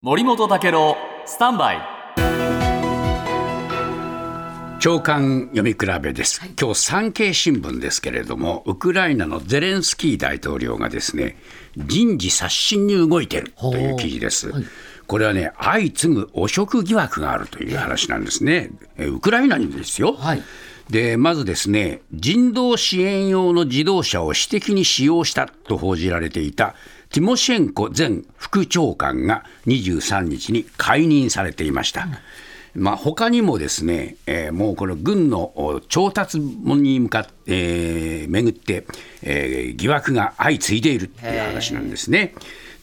森本武郎スタンバイ。長官読み比べです、今日産経新聞ですけれども、ウクライナのゼレンスキー大統領がですね人事刷新に動いてるという記事です。これはね、相次ぐ汚職疑惑があるという話なんですね、えウクライナにですよ。はい。でまずですね、人道支援用の自動車を私的に使用したと報じられていたティモシェンコ前副長官が23日に解任されていました。まあ、他にもですね、えーもうこの軍のお調達に向かって、えー巡って、えー疑惑が相次いでいるという話なんですね。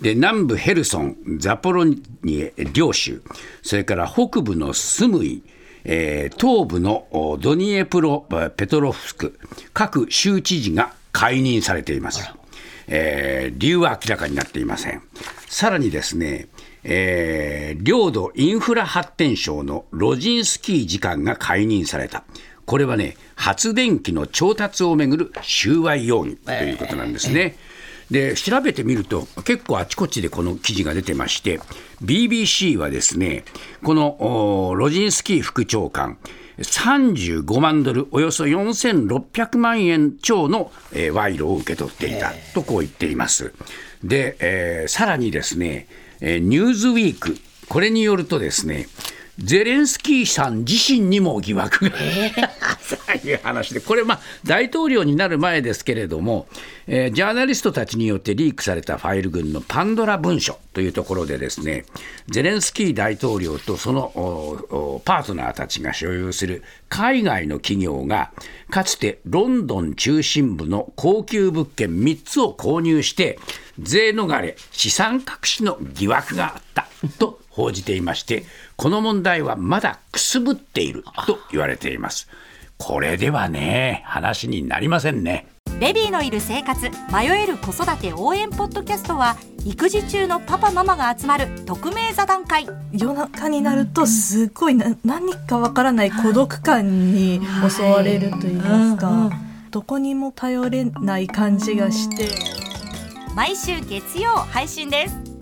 で南部ヘルソン、ザポロニエ両州、それから北部のスムイ、えー東部のおドニエプロえーペトロフスク、各州知事が解任されています。えー理由は明らかになっていません。さらにですね、えー領土インフラ発展省のロジンスキー次官が解任された。これはね、発電機の調達をめぐる収賄容疑ということなんですね。で調べてみると、結構あちこちでこの記事が出てまして、BBC はですね、このおロジンスキー副長官、35万ドル、およそ4600万円超の、えー賄賂を受け取っていた。とこう言っています。で、えーさらにですね、えーニューズウィーク、これによるとですね、ゼレンスキーさん自身にも疑惑が、そう いう話で、これ、まあ、大統領になる前ですけれども、えージャーナリストたちによってリークされたファイル群のパンドラ文書というところでですね、ゼレンスキー大統領とそのパートナーたちが所有する海外の企業が、かつてロンドン中心部の高級物件3つを購入して、税逃れ、資産隠しの疑惑があったと報じていまして、この問題はまだくすぶっていると言われています。これではね、話になりませんね。ベビーのいる生活迷える子育て応援ポッドキャストは育児中のパパママが集まる匿名座談会。夜中になるとすごいな何かわからない孤独感に襲われると言いますか、どこにも頼れない感じがして。毎週月曜配信です